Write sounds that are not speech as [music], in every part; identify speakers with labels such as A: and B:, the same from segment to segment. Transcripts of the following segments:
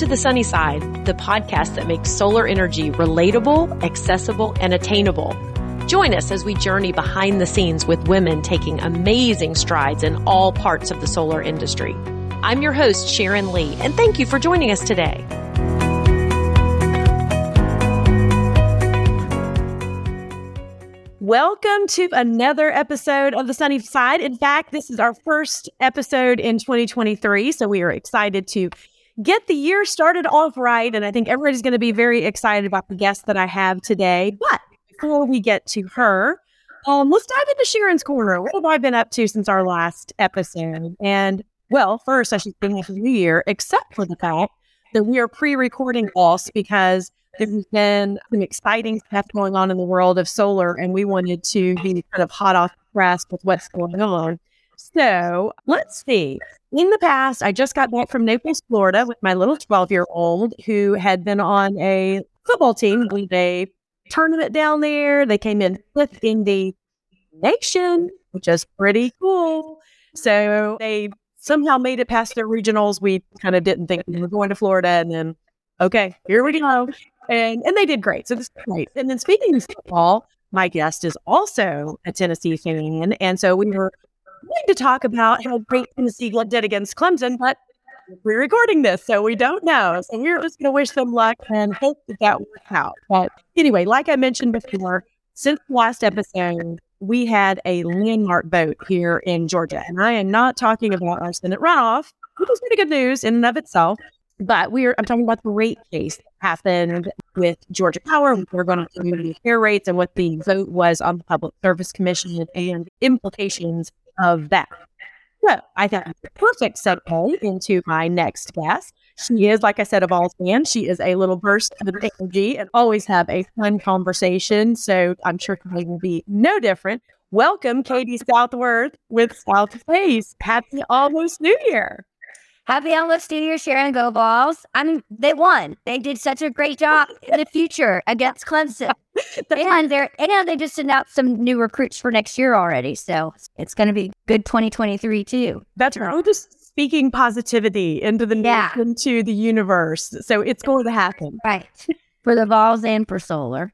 A: to the Sunny Side, the podcast that makes solar energy relatable, accessible, and attainable. Join us as we journey behind the scenes with women taking amazing strides in all parts of the solar industry. I'm your host, Sharon Lee, and thank you for joining us today. Welcome to another episode of The Sunny Side. In fact, this is our first episode in 2023. So we are excited to get the year started off right. And I think everybody's going to be very excited about the guest that I have today. But before we get to her, um, let's dive into Sharon's Corner. What have I been up to since our last episode? And well, first, I should say Happy New Year, except for the fact that we are pre recording us because there's been some exciting stuff going on in the world of solar, and we wanted to be kind of hot off the press with what's going on. So let's see. In the past, I just got back from Naples, Florida with my little 12 year old who had been on a football team with a tournament down there. They came in fifth in the nation, which is pretty cool. So they somehow made it past their regionals. We kind of didn't think we were going to Florida. And then, okay, here we go and and they did great. So this is great. And then speaking of football, my guest is also a Tennessee fan, and so we were going to talk about how great Tennessee did against Clemson, but we're recording this, so we don't know. So we're just going to wish them luck and hope that that works out. But anyway, like I mentioned before, since the last episode, we had a landmark vote here in Georgia, and I am not talking about our Senate runoff, which is pretty good news in and of itself. But we're I'm talking about the rate case that happened with Georgia Power. We're going to community care rates and what the vote was on the Public Service Commission and implications of that. So I thought perfect segue into my next guest. She is, like I said, a Vols fan. She is a little burst of energy and always have a fun conversation. So I'm sure today will be no different. Welcome, Katie Southworth with Southface. Happy almost New Year.
B: Happy almost Year, Sharon Go Vols. I mean, they won. They did such a great job in the future against Clemson. [laughs] and they and they just announced some new recruits for next year already. So it's going to be good 2023 too.
A: That's right. We're just speaking positivity into the yeah. into the universe. So it's going to happen.
B: Right. For the Vols and for solar.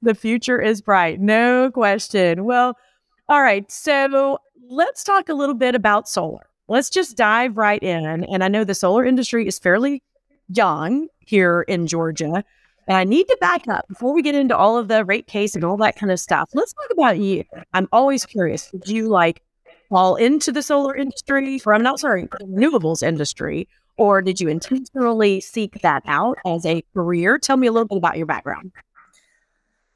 A: the future is bright. No question. Well, all right. So let's talk a little bit about solar let's just dive right in. And I know the solar industry is fairly young here in Georgia. And I need to back up before we get into all of the rate case and all that kind of stuff. Let's talk about you. I'm always curious. Did you like fall into the solar industry, or I'm not sorry, renewables industry, or did you intentionally seek that out as a career? Tell me a little bit about your background.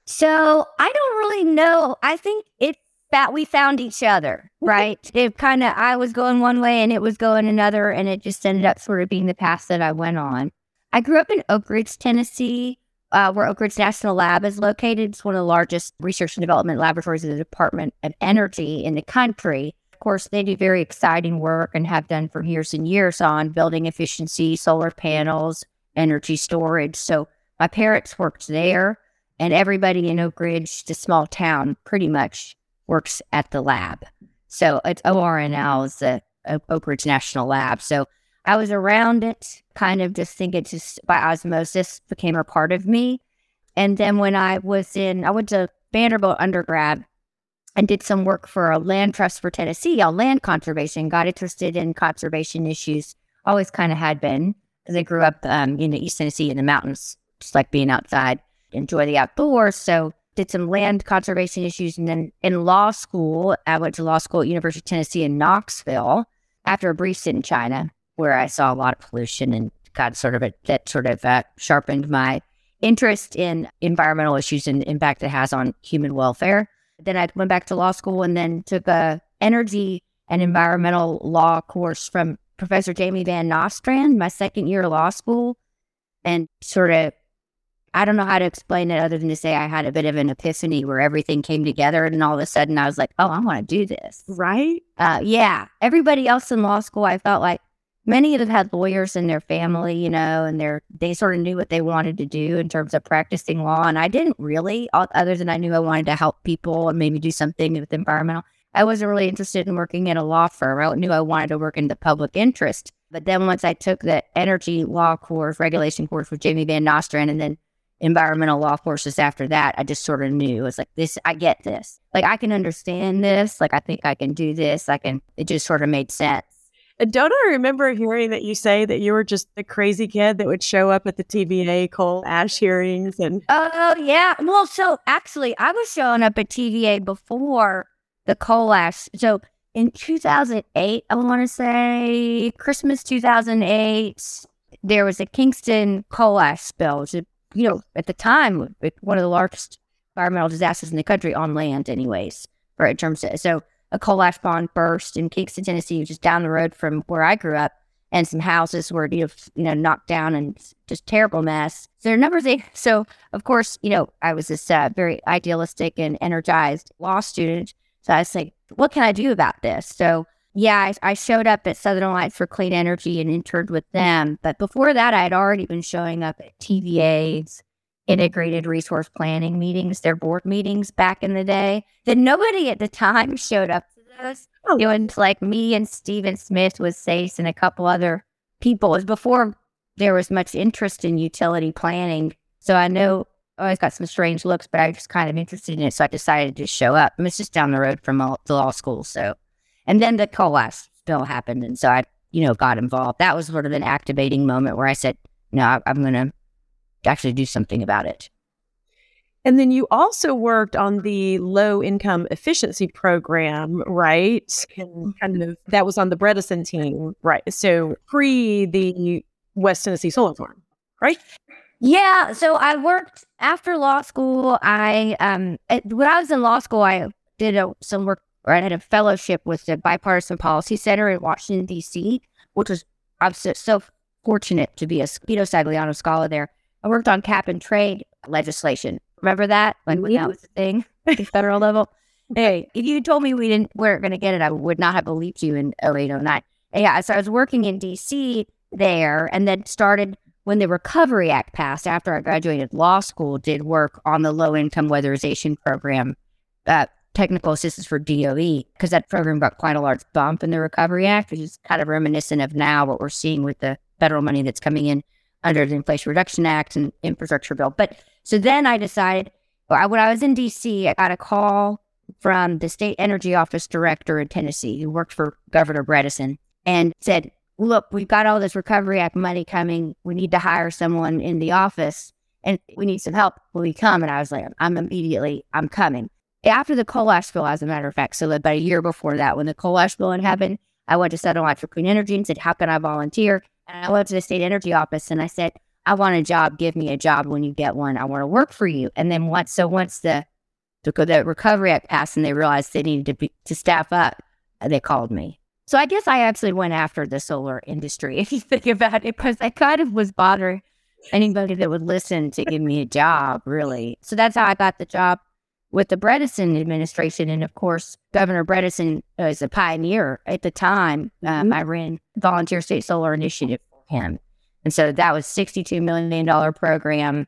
B: So I don't really know. I think it that we found each other, right? it kind of, I was going one way and it was going another, and it just ended up sort of being the path that I went on. I grew up in Oak Ridge, Tennessee, uh, where Oak Ridge National Lab is located. It's one of the largest research and development laboratories in the Department of Energy in the country. Of course, they do very exciting work and have done for years and years on building efficiency, solar panels, energy storage. So my parents worked there, and everybody in Oak Ridge, the small town, pretty much works at the lab. So it's ORNL is the Oak Ridge National Lab. So I was around it, kind of just think it just by osmosis became a part of me. And then when I was in, I went to Vanderbilt undergrad and did some work for a land trust for Tennessee on land conservation, got interested in conservation issues, always kind of had been because I grew up um, in the East Tennessee in the mountains, just like being outside, enjoy the outdoors. So did some land conservation issues. And then in law school, I went to law school at University of Tennessee in Knoxville after a brief stint in China, where I saw a lot of pollution and got sort of a, that sort of uh, sharpened my interest in environmental issues and impact it has on human welfare. Then I went back to law school and then took a energy and environmental law course from Professor Jamie Van Nostrand, my second year of law school, and sort of I don't know how to explain it other than to say I had a bit of an epiphany where everything came together and all of a sudden I was like, oh, I want to do this.
A: Right?
B: Uh, yeah. Everybody else in law school, I felt like many of them had lawyers in their family, you know, and they're, they sort of knew what they wanted to do in terms of practicing law. And I didn't really, other than I knew I wanted to help people and maybe do something with environmental. I wasn't really interested in working in a law firm. I knew I wanted to work in the public interest. But then once I took the energy law course, regulation course with Jamie Van Nostrand, and then environmental law courses after that, I just sort of knew it's like this, I get this. Like I can understand this. Like I think I can do this. I can, it just sort of made sense.
A: And don't I remember hearing that you say that you were just the crazy kid that would show up at the TVA coal ash hearings and
B: Oh yeah. Well, so actually I was showing up at TVA before the coal ash. So in 2008, I want to say Christmas 2008, there was a Kingston coal ash spill. Which, you know, at the time, one of the largest environmental disasters in the country on land, anyways, right? In terms of so a coal ash pond burst in Kingston, Tennessee, which is down the road from where I grew up, and some houses were you know, you know knocked down and just terrible mess. So there are numbers. Of, [laughs] so of course, you know, I was this uh, very idealistic and energized law student. So I was like, what can I do about this? So yeah, I, I, showed up at Southern Alliance for Clean Energy and interned with them. But before that, I had already been showing up at TVA's integrated resource planning meetings, their board meetings back in the day. That nobody at the time [laughs] showed up to those. Oh. It was like me and Stephen Smith with SACE and a couple other people. It was before there was much interest in utility planning. So I know I always got some strange looks, but I was just kind of interested in it. So I decided to show up. Mean, it's just down the road from the law school. So, and then the coal bill happened. And so I, you know, got involved. That was sort of an activating moment where I said, no, I, I'm going to actually do something about it.
A: And then you also worked on the low income efficiency program, right? And kind of that was on the Bredesen team, right? So pre the West Tennessee Solar Farm, right?
B: Yeah. So I worked after law school. I um when I was in law school, I did a, some work. Or I had a fellowship with the Bipartisan Policy Center in Washington D.C., which was I'm so, so fortunate to be a Pito Sagliano scholar there. I worked on cap and trade legislation. Remember that when, when that was a thing at [laughs] the federal level? Hey, if you told me we didn't weren't going to get it, I would not have believed you in 0809. Yeah, so I was working in D.C. there, and then started when the Recovery Act passed after I graduated law school. Did work on the low income weatherization program, uh, technical assistance for DOE, because that program got quite a large bump in the Recovery Act, which is kind of reminiscent of now what we're seeing with the federal money that's coming in under the Inflation Reduction Act and infrastructure bill. But so then I decided when I was in DC, I got a call from the state energy office director in Tennessee who worked for Governor Bredesen and said, Look, we've got all this Recovery Act money coming. We need to hire someone in the office and we need some help. Will you come? And I was like, I'm immediately, I'm coming. After the coal ash bill, as a matter of fact, so about a year before that, when the coal ash bill had mm-hmm. happened, I went to Southern for Clean Energy and said, How can I volunteer? And I went to the state energy office and I said, I want a job. Give me a job when you get one. I want to work for you. And then once, so once the the, the Recovery Act passed and they realized they needed to be to staff up, uh, they called me. So I guess I actually went after the solar industry. [laughs] If you think about it, because I kind of was bothering anybody that would listen to give me a job, really. So that's how I got the job with the Bredesen administration. And of course, Governor Bredesen is a pioneer at the time. Um, mm-hmm. I ran Volunteer State Solar Initiative for him. And so that was $62 million program.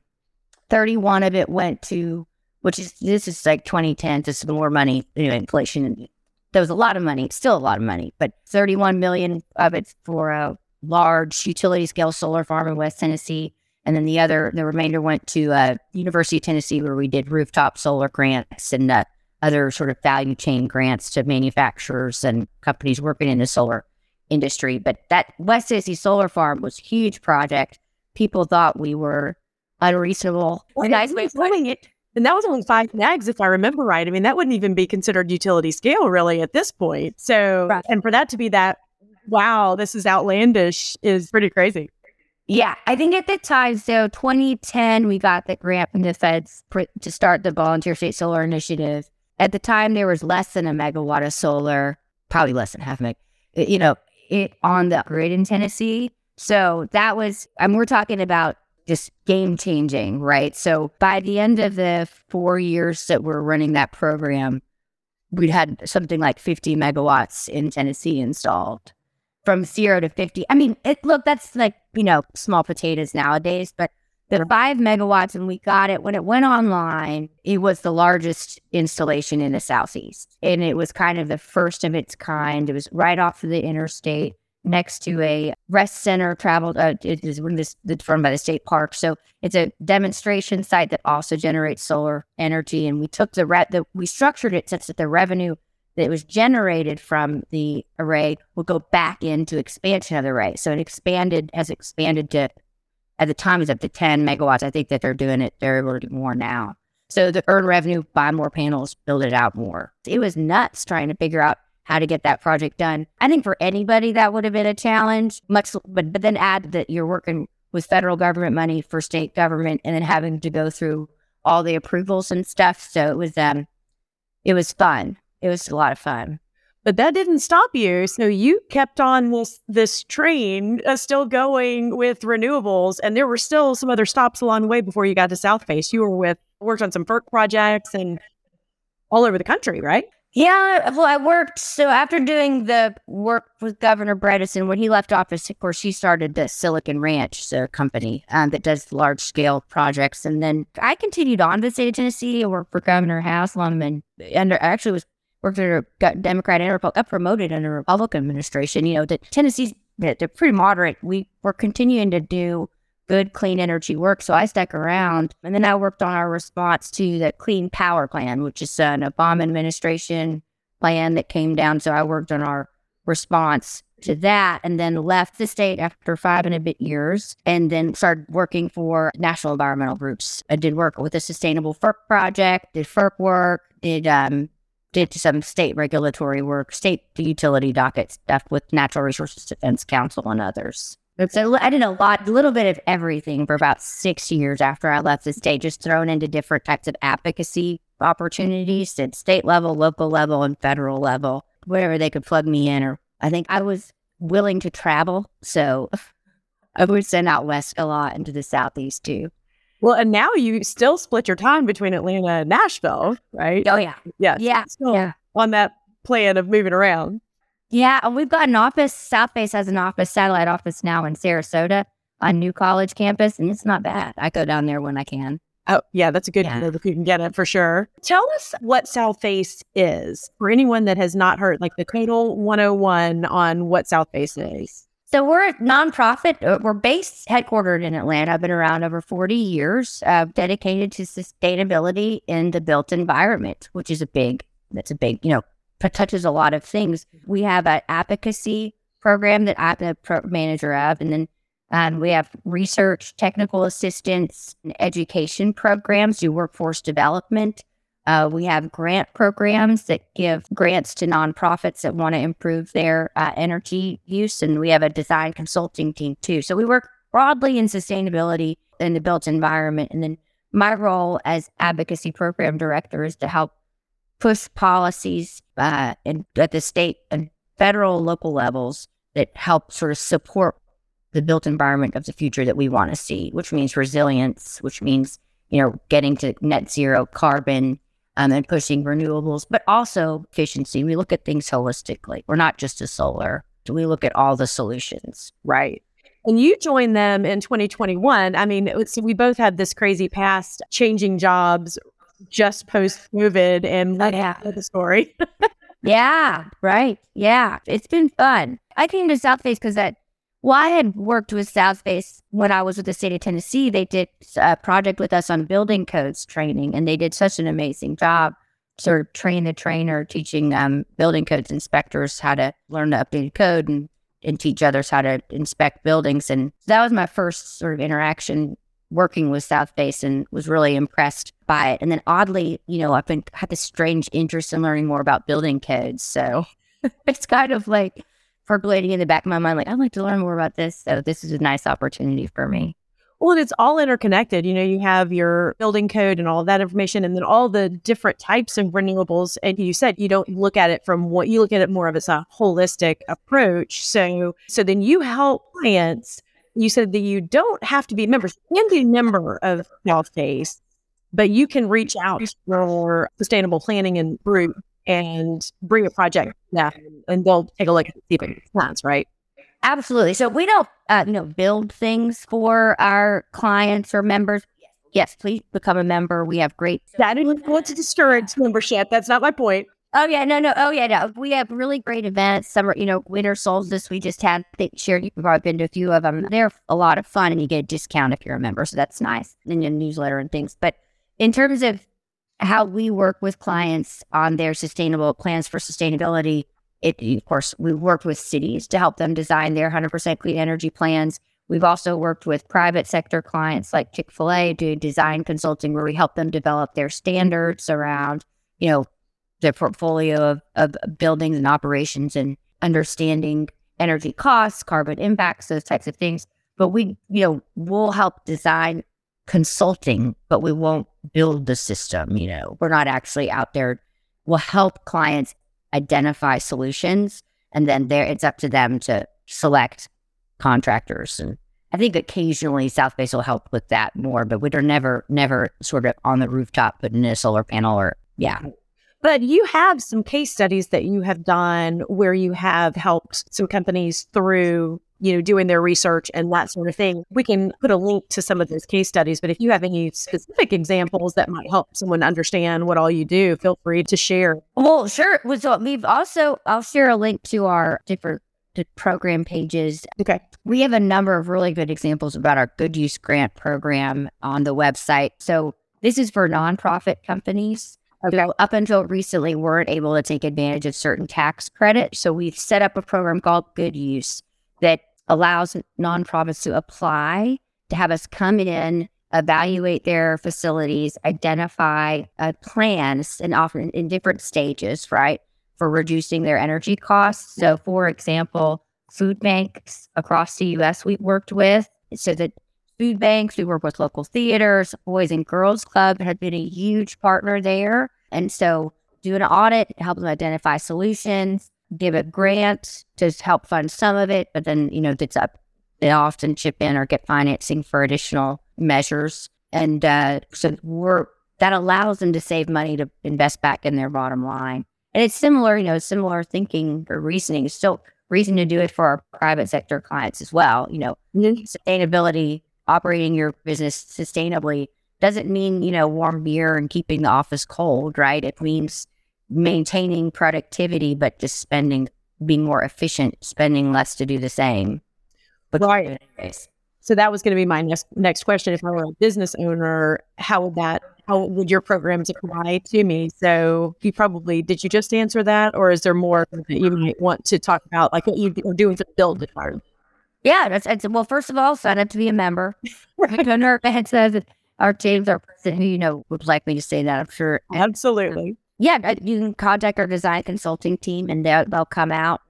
B: 31 of it went to, which is, this is like 2010, just more money, you know, inflation. There was a lot of money, still a lot of money, but 31 million of it for a large utility scale solar farm in West Tennessee. And then the other, the remainder went to uh, University of Tennessee, where we did rooftop solar grants and uh, other sort of value chain grants to manufacturers and companies working in the solar industry. But that West Tennessee solar farm was a huge project. People thought we were unreasonable.
A: Well, nice way of putting it. And that was only five megs, if I remember right. I mean, that wouldn't even be considered utility scale, really, at this point. So, right. and for that to be that, wow, this is outlandish, is pretty crazy.
B: Yeah, I think at the time, so 2010, we got the grant from the feds to start the Volunteer State Solar Initiative. At the time, there was less than a megawatt of solar, probably less than half meg, uh, you know, it on the grid in Tennessee. So that was, and we're talking about just game changing, right? So by the end of the four years that we're running that program, we'd had something like 50 megawatts in Tennessee installed from zero to 50. I mean, it, look, that's like, you know, small potatoes nowadays, but the five megawatts and we got it when it went online, it was the largest installation in the Southeast. And it was kind of the first of its kind. It was right off of the interstate. next to a rest center. Traveled. Uh, it is one of this it's run by the state park, so it's a demonstration site that also generates solar energy. And we took the re- the we structured it such that the revenue that was generated from the array will go back into expansion of the array. So it expanded has expanded to at the time it was up to 10 megawatts. I think that they're doing it, they're able to do more now. So the earn revenue, buy more panels, build it out more. It was nuts trying to figure out how to get that project done. I think for anybody that would have been a challenge, much but but then add that you're working with federal government money for state government and then having to go through all the approvals and stuff. So it was um it was fun. It was a lot of fun.
A: But that didn't stop you. So you kept on this this train uh, still going with renewables, and there were still some other stops along the way before you got to Southface. You were with worked on some FERC projects and all over the country, right?
B: Yeah, well, I worked. So after doing the work with Governor Bredesen, when he left office, of course, he started the Silicon Ranch so company um, that does large scale projects. And then I continued on to the state of Tennessee. I worked for Governor Haslam and under actually was worked under Democrat and Republican, got promoted under Republican administration. You know, that Tennessee's they're pretty moderate. We were continuing to do good clean energy work, so I stuck around, and then I worked on our response to the Clean Power Plan, which is an Obama administration plan that came down. So I worked on our response to that and then left the state after five and a bit years and then started working for national environmental groups. I did work with a sustainable FERC project, did FERC work, did um, did some state regulatory work, state utility docket stuff with Natural Resources Defense Council and others. So I did a lot, a little bit of everything for about six years after I left the state, just thrown into different types of advocacy opportunities at state level, local level, and federal level, wherever they could plug me in. Or I think I was willing to travel. So [laughs] I would send out west a lot into the southeast too.
A: Well, and now you still split your time between Atlanta and Nashville, right?
B: Oh yeah,
A: yeah,
B: yeah, yeah.
A: On that plan of moving around.
B: Yeah, we've got an office. Southface has an office, satellite office now in Sarasota on New College campus, and it's not bad. I go down there when I can.
A: Oh, yeah, that's a good yeah. if you can get it for sure. Tell us what Southface is for anyone that has not heard, like the total 101 on what Southface is.
B: So we're a nonprofit. Uh, we're based, headquartered in Atlanta. I've been around over 40 years, uh, dedicated to sustainability in the built environment, which is a big, that's a big, you know, touches a lot of things. We have an advocacy program that I'm the pro- manager of, and then um, we have research, technical assistance, and education programs, do workforce development. Uh, we have grant programs that give grants to nonprofits that want to improve their uh, energy use. And we have a design consulting team too. So we work broadly in sustainability in the built environment. And then my role as advocacy program director is to help push policies uh, in, at the state and federal, local levels that help sort of support the built environment of the future that we want to see, which means resilience, which means you know getting to net zero carbon um, and pushing renewables, but also efficiency. We look at things holistically. We're not just a solar. We look at all the solutions.
A: Right. And you joined them in 2021. I mean, so we both had this crazy past changing jobs just post COVID and oh, yeah. the story. [laughs]
B: yeah, right. Yeah, it's been fun. I came to Southface because that well, I had worked with South Southface when I was with the state of Tennessee. They did a project with us on building codes training, and they did such an amazing job, sort of train the trainer, teaching um, building codes inspectors how to learn the updated code and, and teach others how to inspect buildings. And that was my first sort of interaction working with South Southface and was really impressed by it. And then oddly, you know, I've been had this strange interest in learning more about building codes. So [laughs] it's kind of like percolating in the back of my mind, like, I'd like to learn more about this. So this is a nice opportunity for me.
A: Well, and it's all interconnected. You know, you have your building code and all that information, and then all the different types of renewables. And you said you don't look at it from what you look at it more of as a holistic approach. So, so then you help clients. You said that you don't have to be members. You can be a member of Southface, but you can reach out for sustainable planning and group and bring a project yeah, and they'll take a look at the plans, right?
B: Absolutely. So we don't, uh, you know, build things for our clients or members. Yes, please become a member. We have great.
A: I didn't want to discourage membership. That's not my point.
B: Oh yeah, no, no. Oh yeah, no. We have really great events. Summer, you know, winter solstice. We just had. They shared. You've probably been to a few of them. They're a lot of fun, and you get a discount if you're a member, so that's nice. And your newsletter and things. But in terms of how we work with clients on their sustainable plans for sustainability, it of course we've worked with cities to help them design their 100% clean energy plans. We've also worked with private sector clients like Chick Fil A, doing design consulting, where we help them develop their standards around, you know their portfolio of, of buildings and operations and understanding energy costs, carbon impacts, those types of things. But we, you know, we'll help design consulting, but we won't build the system. You know, we're not actually out there. We'll help clients identify solutions, and then there it's up to them to select contractors. And I think occasionally Southface will help with that more, but we're never, never sort of on the rooftop putting a solar panel or yeah.
A: But you have some case studies that you have done where you have helped some companies through, you know, doing their research and that sort of thing. We can put a link to some of those case studies, but if you have any specific examples that might help someone understand what all you do, feel free to share.
B: Well, sure. So we've also, I'll share a link to our different program pages.
A: Okay.
B: We have a number of really good examples about our good use grant program on the website. So this is for nonprofit companies Okay. Up until recently, weren't able to take advantage of certain tax credits. So we've set up a program called Good Use that allows nonprofits to apply to have us come in, evaluate their facilities, identify plans, and often in different stages, right, for reducing their energy costs. So, for example, food banks across the US we've worked with. So that food banks, we work with local theaters, Boys and Girls Club have been a huge partner there. And so do an audit, help them identify solutions, give a grant to help fund some of it, but then, you know, it's up. They often chip in or get financing for additional measures. And uh, so we're, that allows them to save money to invest back in their bottom line. And it's similar, you know, similar thinking or reasoning. It's still reason to do it for our private sector clients as well. You know, mm-hmm. sustainability, operating your business sustainably doesn't mean, you know, warm beer and keeping the office cold, right? It means maintaining productivity, but just spending, being more efficient, spending less to do the same.
A: But right. Anyways. So that was going to be my next next question. If I were a business owner, how would that how would your programs apply to me? So you probably did you just answer that, or is there more that you might want to talk about, like what you are doing to build the card?
B: Yeah, that's, that's well. First of all, sign up to be a member. [laughs] right. Our person who you know would like me to say that, I'm sure.
A: Absolutely.
B: Yeah, uh, you can contact our design consulting team, and they'll, they'll come out,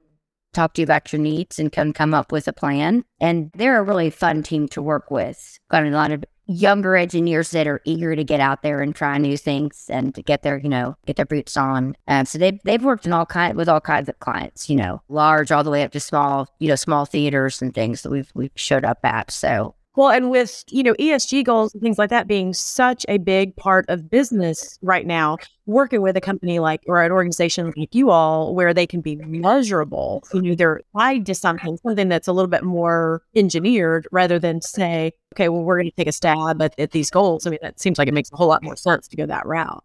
B: talk to you about your needs, and come come up with a plan. And they're a really fun team to work with. Got a lot of younger engineers that are eager to get out there and try new things and to get their, you know, get their boots on. And so they've they've worked in all kind with all kinds of clients, you know, large all the way up to small, you know, small theaters and things that we've we've showed up at. So
A: well, and with, you know, ESG goals and things like that being such a big part of business right now, working with a company like or an organization like you all where they can be measurable, you know, they're tied to something, something that's a little bit more engineered rather than say, okay, well, we're going to take a stab at, at these goals. I mean, it seems like it makes a whole lot more sense to go that route.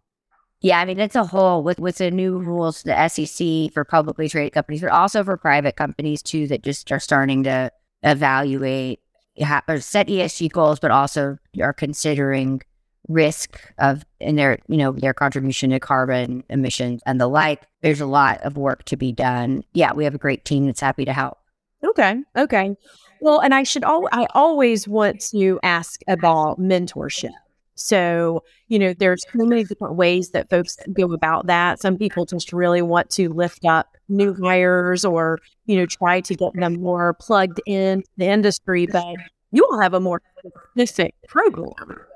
B: Yeah, I mean it's a whole with with the new rules, the SEC for publicly traded companies, but also for private companies too that just are starting to evaluate have, or set ESG goals, but also are considering risk of in their you know their contribution to carbon emissions and the like. There's a lot of work to be done. Yeah, we have a great team that's happy to help.
A: Okay. Okay. Well, and I should all I always want to ask about mentorship. So, you know, there's so many different ways that folks go about that. Some people just really want to lift up new hires or, you know, try to get them more plugged in the industry. But you all have a more specific program.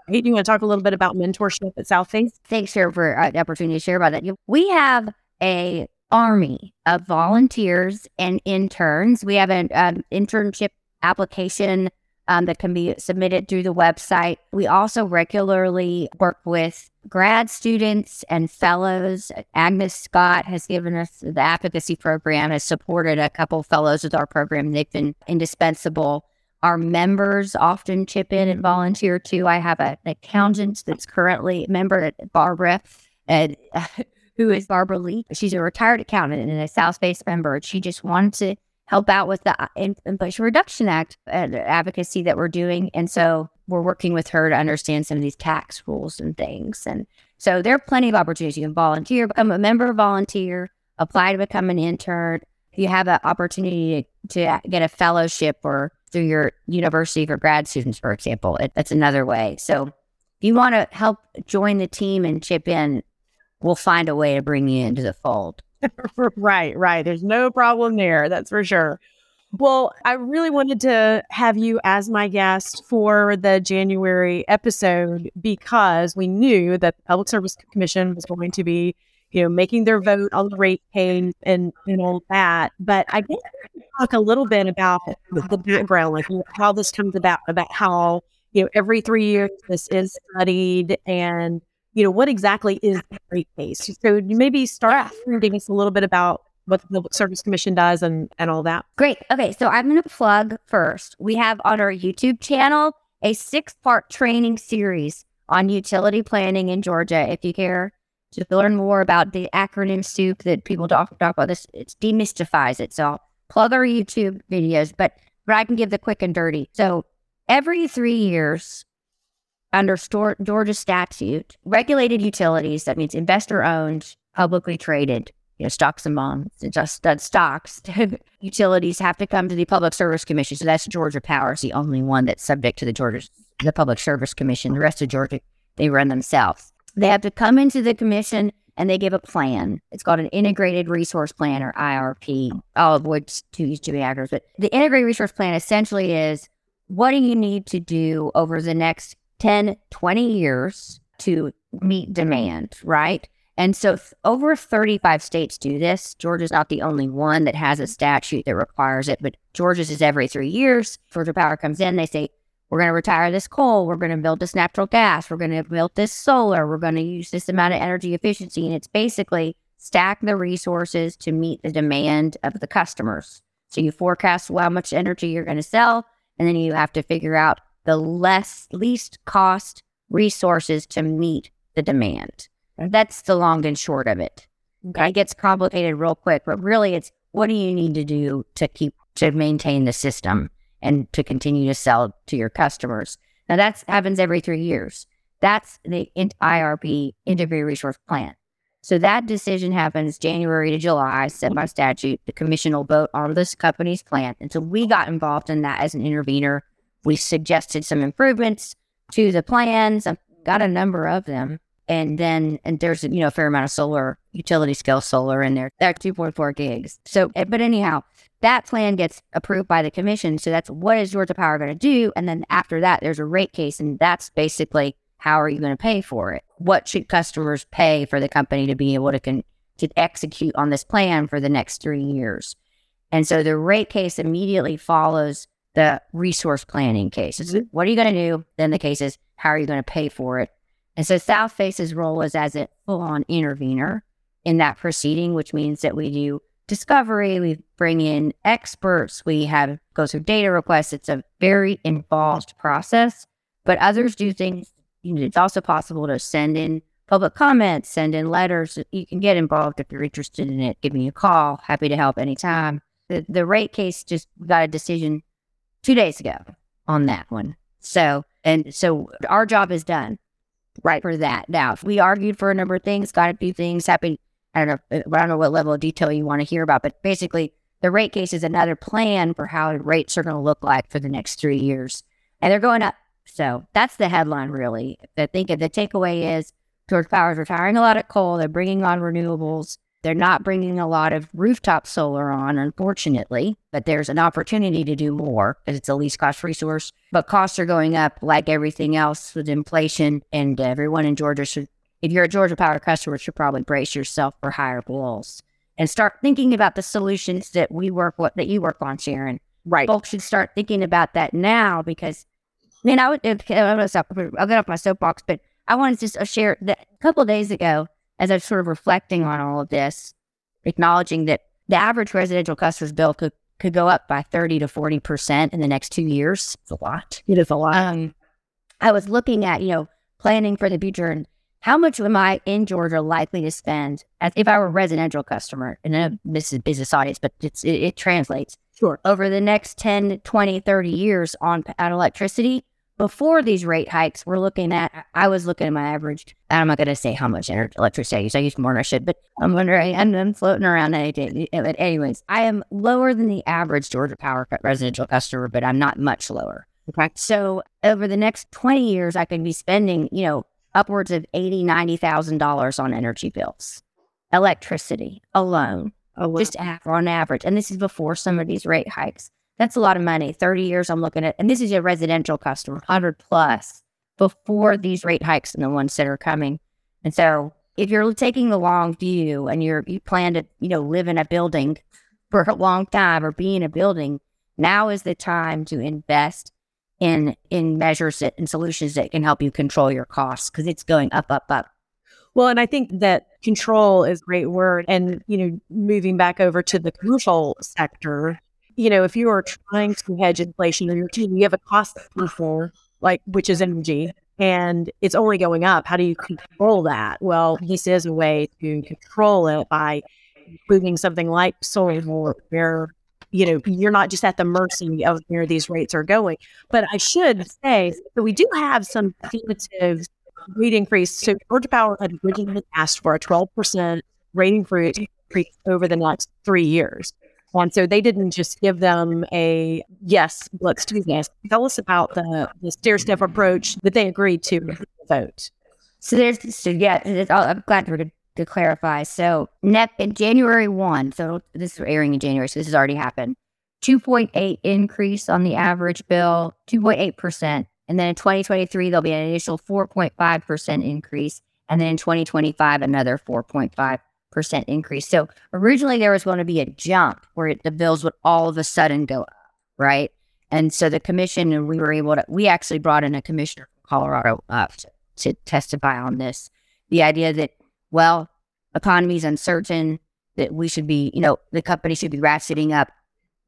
A: Right? You want to talk a little bit about mentorship at Southface?
B: Thanks, Sarah, for uh, the opportunity to share about that. We have a army of volunteers and interns. We have an um, internship application um, that can be submitted through the website. We also regularly work with grad students and fellows. Agnes Scott has given us the advocacy program, has supported a couple fellows with our program. They've been indispensable. Our members often chip in and volunteer too. I have a, an accountant that's currently a member at Barbara, and [laughs] who is Barbara Lee. She's a retired accountant and a Southface member. She just wanted to help out with the uh, Inflation Reduction Act uh, advocacy that we're doing. And so we're working with her to understand some of these tax rules and things. And so there are plenty of opportunities. You can volunteer, become a member, volunteer, apply to become an intern. You have an opportunity to, to get a fellowship or through your university for grad students, for example, it, that's another way. So if you want to help join the team and chip in, we'll find a way to bring you into the fold. [laughs]
A: right, right. There's no problem there. That's for sure. Well, I really wanted to have you as my guest for the January episode because we knew that the Public Service Commission was going to be, you know, making their vote on the rate case and, and all that. But I guess talk a little bit about the background, like how this comes about, about how, you know, every three years this is studied and you know, what exactly is the rate case? So maybe start and give us a little bit about what the Public Service Commission does and, and all that.
B: Great. Okay. So I'm going to plug first. We have on our YouTube channel a six part training series on utility planning in Georgia. If you care to learn more about the acronym soup that people talk, talk about, this it demystifies it. So I'll plug our YouTube videos, but, but I can give the quick and dirty. So every three years, under Georgia statute, regulated utilities, that means investor owned, publicly traded, you know, stocks and bonds, just that stocks, [laughs] utilities have to come to the Public Service Commission. So that's Georgia Power is the only one that's subject to the Georgia, the Public Service Commission. The rest of Georgia, they run themselves. They have to come into the commission and they give a plan. It's called an integrated resource plan or IRP, all of which to use to be. But the integrated resource plan essentially is what do you need to do over the next 10, 20 years to meet demand, right? And so over 35 states do this. Georgia's not the only one that has a statute that requires it, but Georgia's is every three years. Georgia Power comes in, they say, we're going to retire this coal, we're going to build this natural gas, we're going to build this solar, we're going to use this amount of energy efficiency. And it's basically stack the resources to meet the demand of the customers. So you forecast how much energy you're going to sell, and then you have to figure out the less least cost resources to meet the demand. That's the long and short of it. Okay. It gets complicated real quick, but really it's what do you need to do to keep to maintain the system and to continue to sell to your customers. Now that happens every three years. That's the IRP integrated resource plan. So that decision happens January to July, set by mm-hmm. statute. The commission will vote on this company's plan. And so we got involved in that as an intervener we suggested some improvements to the plans. I've got a number of them. And then, and there's, you know, a fair amount of solar, utility scale solar in there. They're 2.4 gigs. So, eh, but anyhow, that plan gets approved by the commission. So that's what is Georgia Power going to do? And then after that, there's a rate case. And that's basically how are you going to pay for it? What should customers pay for the company to be able to, con- to execute on this plan for the next three years? And so the rate case immediately follows the resource planning case. It's mm-hmm. what are you going to do? Then the case is how are you going to pay for it? And so Southface's role is as a full on intervener in that proceeding, which means that we do discovery, we bring in experts, we have go through data requests. It's a very involved process, but others do things. You know, it's also possible to send in public comments, send in letters. You can get involved if you're interested in it. Give me a call. Happy to help anytime. The, the rate case just got a decision two days ago on that one. So, and so our job is done right for that. Now, we argued for a number of things, got a few things happen. I don't know, uh, I don't know what level of detail you want to hear about, but basically, the rate case is another plan for how rates are going to look like for the next three years, and they're going up. So that's the headline, really. I think the takeaway is George Power is retiring a lot of coal. They're bringing on renewables. They're not bringing a lot of rooftop solar on, unfortunately, but there's an opportunity to do more because it's a least cost resource. But costs are going up like everything else with inflation, and everyone in Georgia should, if you're a Georgia Power customer, should probably brace yourself for higher bills and start thinking about the solutions that we work with, that you work on, Sharon.
A: Right.
B: Folks should start thinking about that now because, I mean, I would, I'm going to stop, I'll get off my soapbox, but I wanted to uh, share that a couple days ago, as I'm sort of reflecting on all of this, acknowledging that the average residential customer's bill could, could go up by 30 to 40% in the next two years.
A: It's a lot. It is a lot. Um,
B: I was looking at, you know, planning for the future and how much am I in Georgia likely to spend as if I were a residential customer? And then this is business audience, but it's, it, it translates.
A: Sure.
B: Over the next 10, 20, 30 years on, on electricity, before these rate hikes, we're looking at, I was looking at my average. I'm not going to say how much energy, electricity I use. I use more than I should, but I'm wondering, I'm, I'm floating around anything. Eh, but anyways, I am lower than the average Georgia Power residential customer, but I'm not much lower.
A: Okay.
B: So over the next 20 years, I could be spending, you know, upwards of eighty, ninety thousand dollars on energy bills, electricity alone,
A: Oh, wow.
B: just on average. And this is before some of these rate hikes. That's a lot of money. 30 years I'm looking at, and this is a residential customer, 100 plus before these rate hikes and the ones that are coming. And so if you're taking the long view and you're, you plan to, you know, live in a building for a long time or be in a building, now is the time to invest in, in measures that, and solutions that can help you control your costs because it's going up, up, up.
A: Well, and I think that control is a great word. And, you know, moving back over to the commercial sector, you know, if you are trying to hedge inflation and you have a cost before, like which is energy, and it's only going up, how do you control that? Well, this is a way to control it by moving something like solar, where you know you're not just at the mercy of where these rates are going. But I should say that we do have some definitive rate increase. So Georgia Power had originally asked for a 12% rate increase over the next three years. And so they didn't just give them a yes, let's do this. Tell us about the, the stair step approach that they agreed to vote.
B: So there's, so yeah, I'm glad to, to clarify. So net in January 1, so this is airing in January, so this has already happened. 2.8 increase on the average bill, 2.8%. And then in 2023, there'll be an initial 4.5% increase. And then in 2025, another 4.5 percent increase. So originally there was going to be a jump where the bills would all of a sudden go up, right? And so the commission and we were able to. We actually brought in a commissioner from Colorado up to, to testify on this. The idea that well, economy is uncertain, that we should be, you know, the company should be ratcheting up.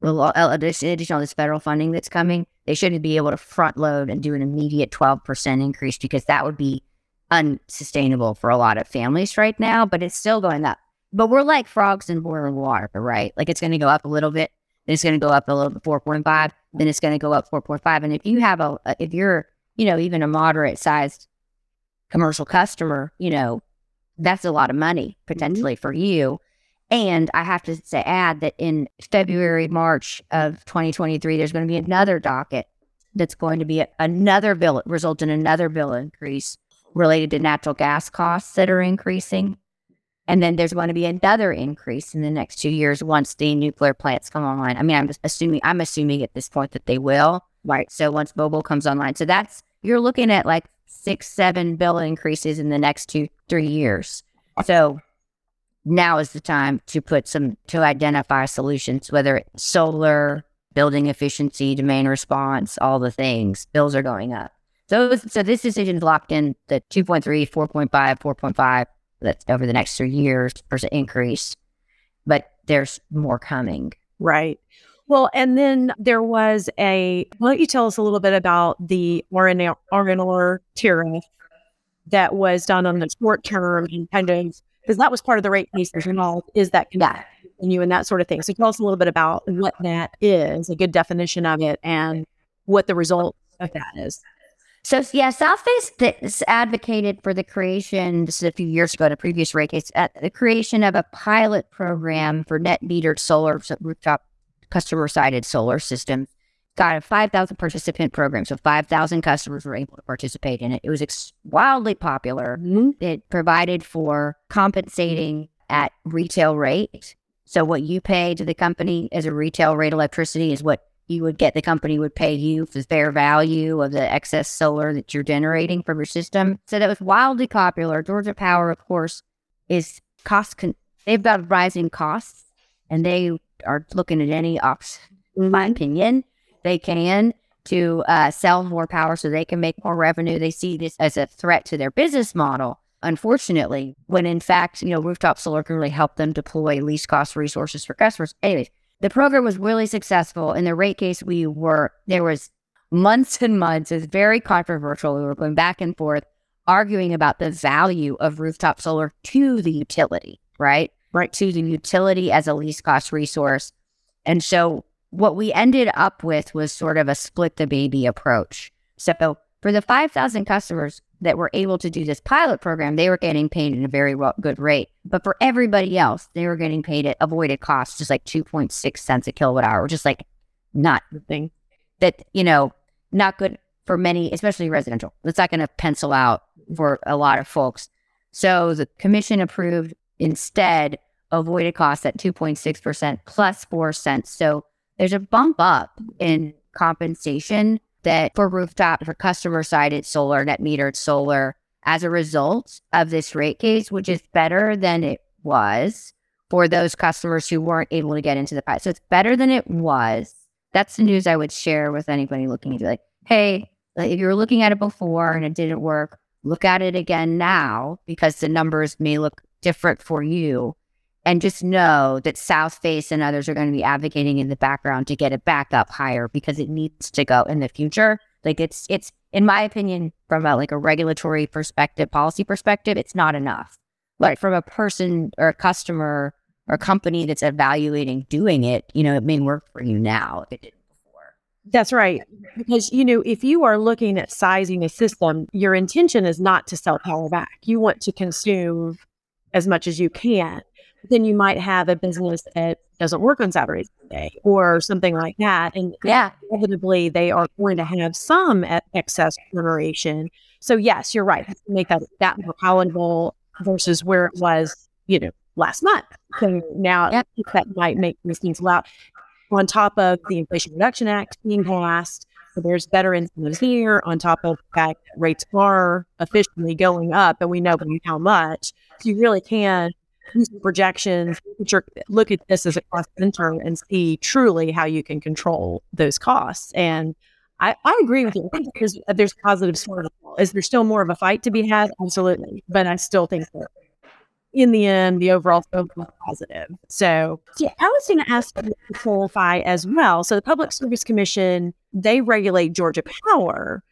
B: Uh, additional this federal funding that's coming, they shouldn't be able to front load and do an immediate 12% increase because that would be unsustainable for a lot of families right now, but it's still going up. But we're like frogs in boiling water, right? Like it's going to go up a little bit, then it's going to go up a little bit, 4.5, then it's going to go up 4.5. And if you have a, if you're, you know, even a moderate sized commercial customer, you know, that's a lot of money potentially mm-hmm. for you. And I have to say, add that in February, March of 2023, there's going to be another docket that's going to be a, another bill, result in another bill increase related to natural gas costs that are increasing. And then there's going to be another increase in the next two years once the nuclear plants come online. I mean, I'm assuming I'm assuming at this point that they will. Right. So once Vogtle comes online. So that's you're looking at like six, seven bill increases in the next two, three years. So now is the time to put some to identify solutions, whether it's solar, building efficiency, demand response, all the things. Bills are going up. So, so this decision is locked in the 2.3, 4.5, 4.5. That's over the next three years percent increase, but there's more coming.
A: Right. Well, and then there was a. Why don't you tell us a little bit about the RNR tariff that was done on the short term and kind of because that was part of the rate case involved. Is that
B: yeah.
A: you and that sort of thing? So tell us a little bit about what that is, a good definition of it, and what the result of that is.
B: So yeah, Southface advocated for the creation. This is a few years ago in a previous rate case. At the creation of a pilot program for net metered solar rooftop customer sided solar systems. Got a 5,000 participant program. So 5,000 customers were able to participate in it. It was ex- wildly popular. Mm-hmm. It provided for compensating at retail rate. So what you pay to the company as a retail rate electricity is what you would get the company would pay you for the fair value of the excess solar that you're generating from your system. So that was wildly popular. Georgia Power, of course, is cost. Con- they've got rising costs, and they are looking at any option. In my opinion, they can to uh, sell more power so they can make more revenue. They see this as a threat to their business model. Unfortunately, when in fact, you know, rooftop solar can really help them deploy least cost resources for customers. Anyways, the program was really successful. In the rate case, we were, there was months and months. It was very controversial. We were going back and forth arguing about the value of rooftop solar to the utility, right?
A: Right.
B: To the utility as a least cost resource. And so what we ended up with was sort of a split the baby approach. So for the 5,000 customers that were able to do this pilot program, they were getting paid at a very well, good rate. But for everybody else, they were getting paid at avoided costs, just like 2.6 cents a kilowatt hour, just like not the thing that, you know, not good for many, especially residential. It's not going to pencil out for a lot of folks. So the commission approved instead avoided costs at 2.6% plus 4 cents. So there's a bump up in compensation that for rooftop, for customer sided solar, net metered solar, as a result of this rate case, which is better than it was for those customers who weren't able to get into the pipe. So it's better than it was. That's the news I would share with anybody looking into like, hey, if you were looking at it before and it didn't work, look at it again now because the numbers may look different for you and just know that Southface and others are going to be advocating in the background to get it back up higher because it needs to go in the future. Like it's it's in my opinion, from a like a regulatory perspective, policy perspective, it's not enough. But from a person or a customer or a company that's evaluating doing it, you know, it may work for you now if it didn't before.
A: That's right. Because, you know, if you are looking at sizing a system, your intention is not to sell power back. You want to consume as much as you can then you might have a business that doesn't work on Saturdays day or something like that. And
B: yeah,
A: inevitably they are going to have some excess generation. So yes, you're right. Make that that more palatable versus where it was, you know, last month. So now yeah. that might make these things allow on top of the Inflation Reduction Act being passed. So there's better incentives here on top of the fact that rates are officially going up and we know how much. So you really can projections, look at this as a cost center and see truly how you can control those costs. And I, I agree with you. I think there's, there's positive sort is there still more of a fight to be had? Absolutely. But I still think that in the end, the overall scope was positive. So yeah, I was going to ask you to qualify as well. So the Public Service Commission, they regulate Georgia Power.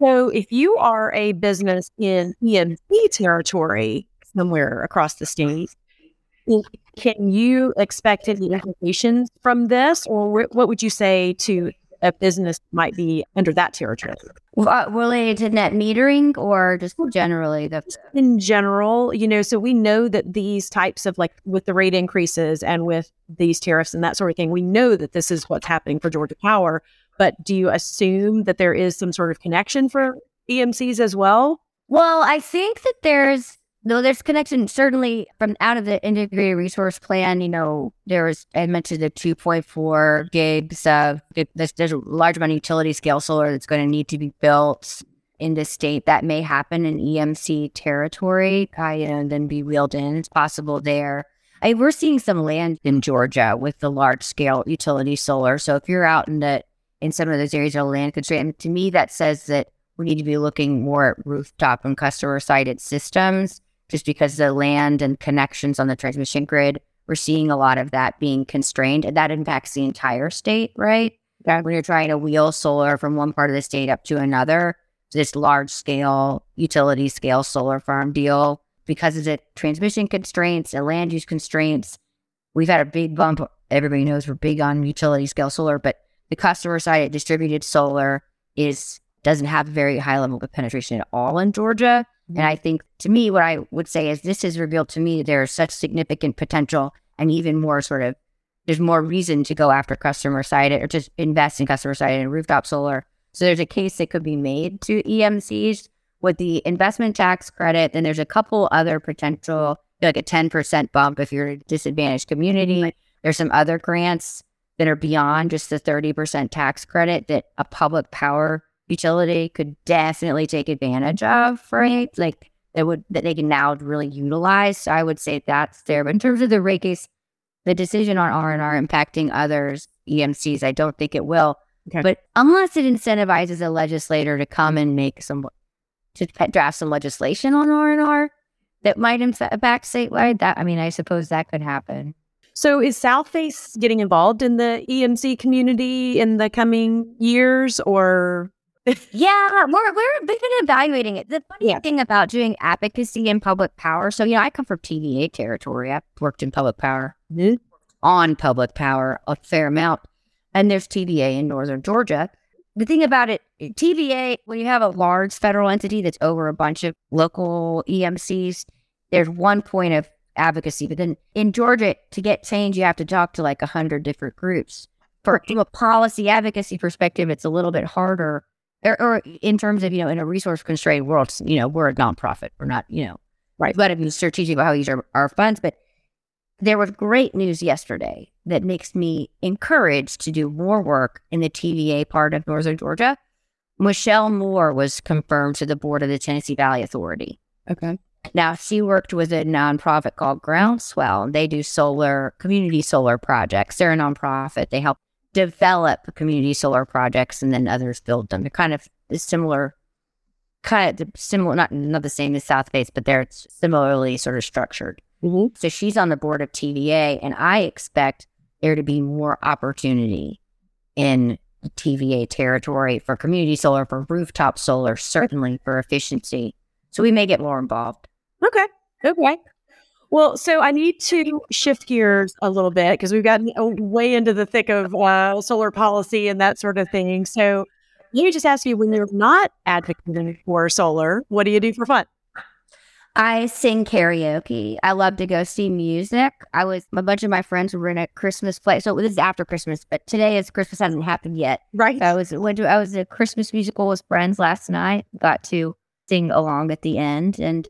A: So if you are a business in EMC territory, somewhere across the state. Can you expect any implications from this, or what would you say to a business might be under that territory?
B: Uh, related to net metering or just generally? The-
A: In general, you know, so we know that these types of like with the rate increases and with these tariffs and that sort of thing, we know that this is what's happening for Georgia Power. But do you assume that there is some sort of connection for EMCs as well?
B: Well, I think that there's no, there's connection certainly from out of the integrated resource plan. You know, there's I mentioned the 2.4 gigs of there's, there's a large amount of utility scale solar that's going to need to be built in the state. That may happen in EMC territory, uh, and then be wheeled in. It's possible there. I, we're seeing some land in Georgia with the large scale utility solar. So if you're out in the in some of those areas of land constraint, to me that says that we need to be looking more at rooftop and customer sided systems just because the land and connections on the transmission grid, we're seeing a lot of that being constrained. And that impacts the entire state, right? Okay. When you're trying to wheel solar from one part of the state up to another, this large scale, utility scale solar farm deal, because of the transmission constraints and land use constraints, we've had a big bump. Everybody knows we're big on utility scale solar, but the customer side distributed solar is doesn't have a very high level of penetration at all in Georgia. And mm-hmm. I think to me, what I would say is this has revealed to me there's such significant potential and even more sort of there's more reason to go after customer side or just invest in customer side and rooftop solar. So there's a case that could be made to EMCs with the investment tax credit. Then there's a couple other potential, like a 10% bump if you're a disadvantaged community. Mm-hmm. There's some other grants that are beyond just the 30% tax credit that a public power utility could definitely take advantage of, right? Like that would that they can now really utilize. So I would say that's there. But in terms of the rate case, the decision on RNR impacting others EMCs, I don't think it will. Okay. But unless it incentivizes a legislator to come and make some to draft some legislation on RNR that might impact statewide, that I mean, I suppose that could happen.
A: So is Southface getting involved in the EMC community in the coming years, or
B: yeah, we're, we're we've been evaluating it. The funny
A: Yeah.
B: thing about doing advocacy in public power, so you know, I come from TVA territory. I've worked in public power, mm-hmm. on public power a fair amount, and there's TVA in northern Georgia. The thing about it, TVA, when you have a large federal entity that's over a bunch of local EMCs, there's one point of advocacy. But then in Georgia, to get change, you have to talk to like a hundred different groups. For from a policy advocacy perspective, it's a little bit harder. Or, or in terms of you know, in a resource constrained world, you know, we're a nonprofit. We're not, you know,
A: Right.
B: Got to strategic about how we use our, our funds. But there was great news yesterday that makes me encouraged to do more work in the TVA part of Northern Georgia. Michelle Moore was confirmed to the board of the Tennessee Valley Authority.
A: Okay.
B: Now, she worked with a nonprofit called Groundswell, and they do solar, community solar projects. They're a nonprofit. They help develop community solar projects and then others build them. They're kind of similar, kind of similar, not, not the same as Southface, but they're similarly sort of structured.
A: Mhm.
B: So she's on the board of TVA, and I expect there to be more opportunity in TVA territory for community solar, for rooftop solar, certainly for efficiency. So we may get more involved.
A: Okay. Okay. Well, so I need to shift gears a little bit because we've gotten way into the thick of uh, solar policy and that sort of thing. So let me just ask you when you're not advocating for solar, what do you do for fun?
B: I sing karaoke. I love to go see music. I was a bunch of my friends were in a Christmas play. So this is after Christmas, but today is Christmas hasn't happened yet.
A: Right.
B: So I was went to I was at a Christmas musical with friends last night. Got to sing along at the end, and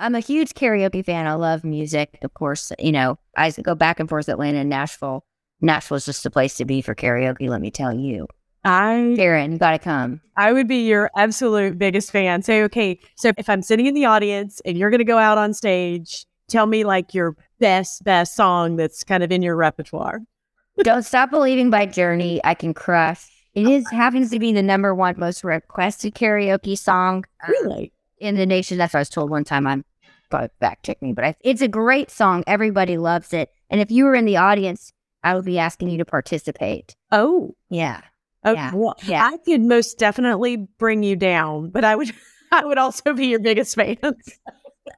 B: I'm a huge karaoke fan. I love music, of course. You know, I go back and forth Atlanta and Nashville. Nashville's just the place to be for karaoke. Let me tell you,
A: I
B: Karen, you got to come.
A: I would be your absolute biggest fan. Say, okay, so if I'm sitting in the audience and you're going to go out on stage, tell me like your best, best song that's kind of in your repertoire. [laughs]
B: Don't Stop Believing by Journey. I can crush. It is happens to be the number one most requested karaoke song uh,
A: Really?
B: in the nation. That's what I was told one time. I'm but fact check me, but I, it's a great song. Everybody loves it. And if you were in the audience, I would be asking you to participate.
A: Oh,
B: Yeah,
A: oh
B: Yeah.
A: well,
B: yeah.
A: I could most definitely bring you down, but I would, [laughs] I would also be your biggest fan.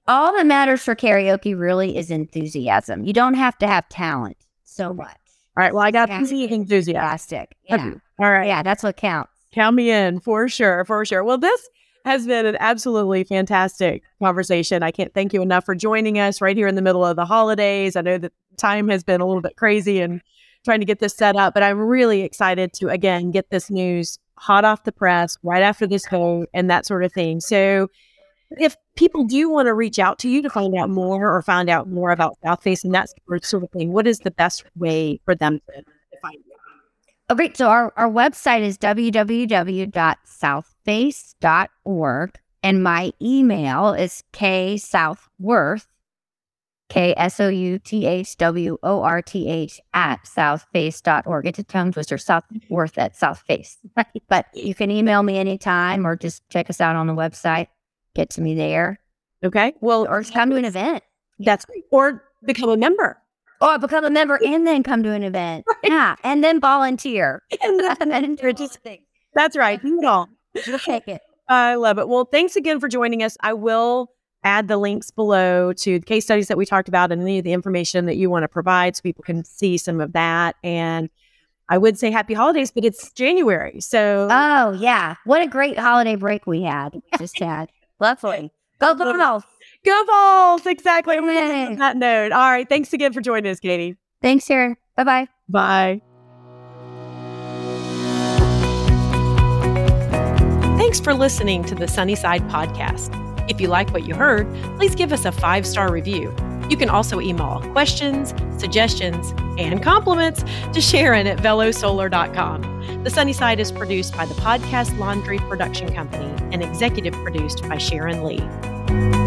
B: All that matters for karaoke really is enthusiasm. You don't have to have talent so much.
A: All right. Well, I got
B: Yeah.
A: plenty of enthusiasm.
B: Fantastic. Yeah.
A: All right.
B: Yeah, that's what counts.
A: Count me in for sure, for sure. Well, this has been an absolutely fantastic conversation. I can't thank you enough for joining us right here in the middle of the holidays. I know that time has been a little bit crazy and trying to get this set up, but I'm really excited to again get this news hot off the press right after this vote and that sort of thing. So, if people do want to reach out to you to find out more or find out more about Southface and that sort of thing, what is the best way for them to, find you?
B: Okay, so our, our website is www.southface.org and my email is ksouthworth, K S O U T H W O R T H at southface.org. It's a tongue twister, Southworth at Southface. [laughs] But you can email me anytime or just check us out on the website. Get to me there
A: Okay. Well,
B: or come to an event.
A: that's great. Or become a member.
B: Or become a member and then come to an event. Yeah. And then volunteer. [laughs]
A: And then-. [laughs] That's right. Do it all. [laughs]
B: Take it.
A: I love it. Well, thanks again for joining us. I will add the links below to the case studies that we talked about and any of the information that you want to provide so people can see some of that. And I would say happy holidays, but it's January. So
B: Oh yeah, what a great holiday break we had. We just had lovely. Go Vols!
A: Go Vols. Exactly. I'm gonna end
B: Yay.
A: on that note. All right. Thanks again for joining us, Katie.
B: Thanks, Sharon. Bye bye.
A: Bye. Thanks for listening to the Sunnyside Podcast. If you like what you heard, please give us a five star review. You can also email questions, suggestions, and compliments to Sharon at velosolar.com. The Sunnyside is produced by the Podcast Laundry Production Company and executive produced by Sharon Lee.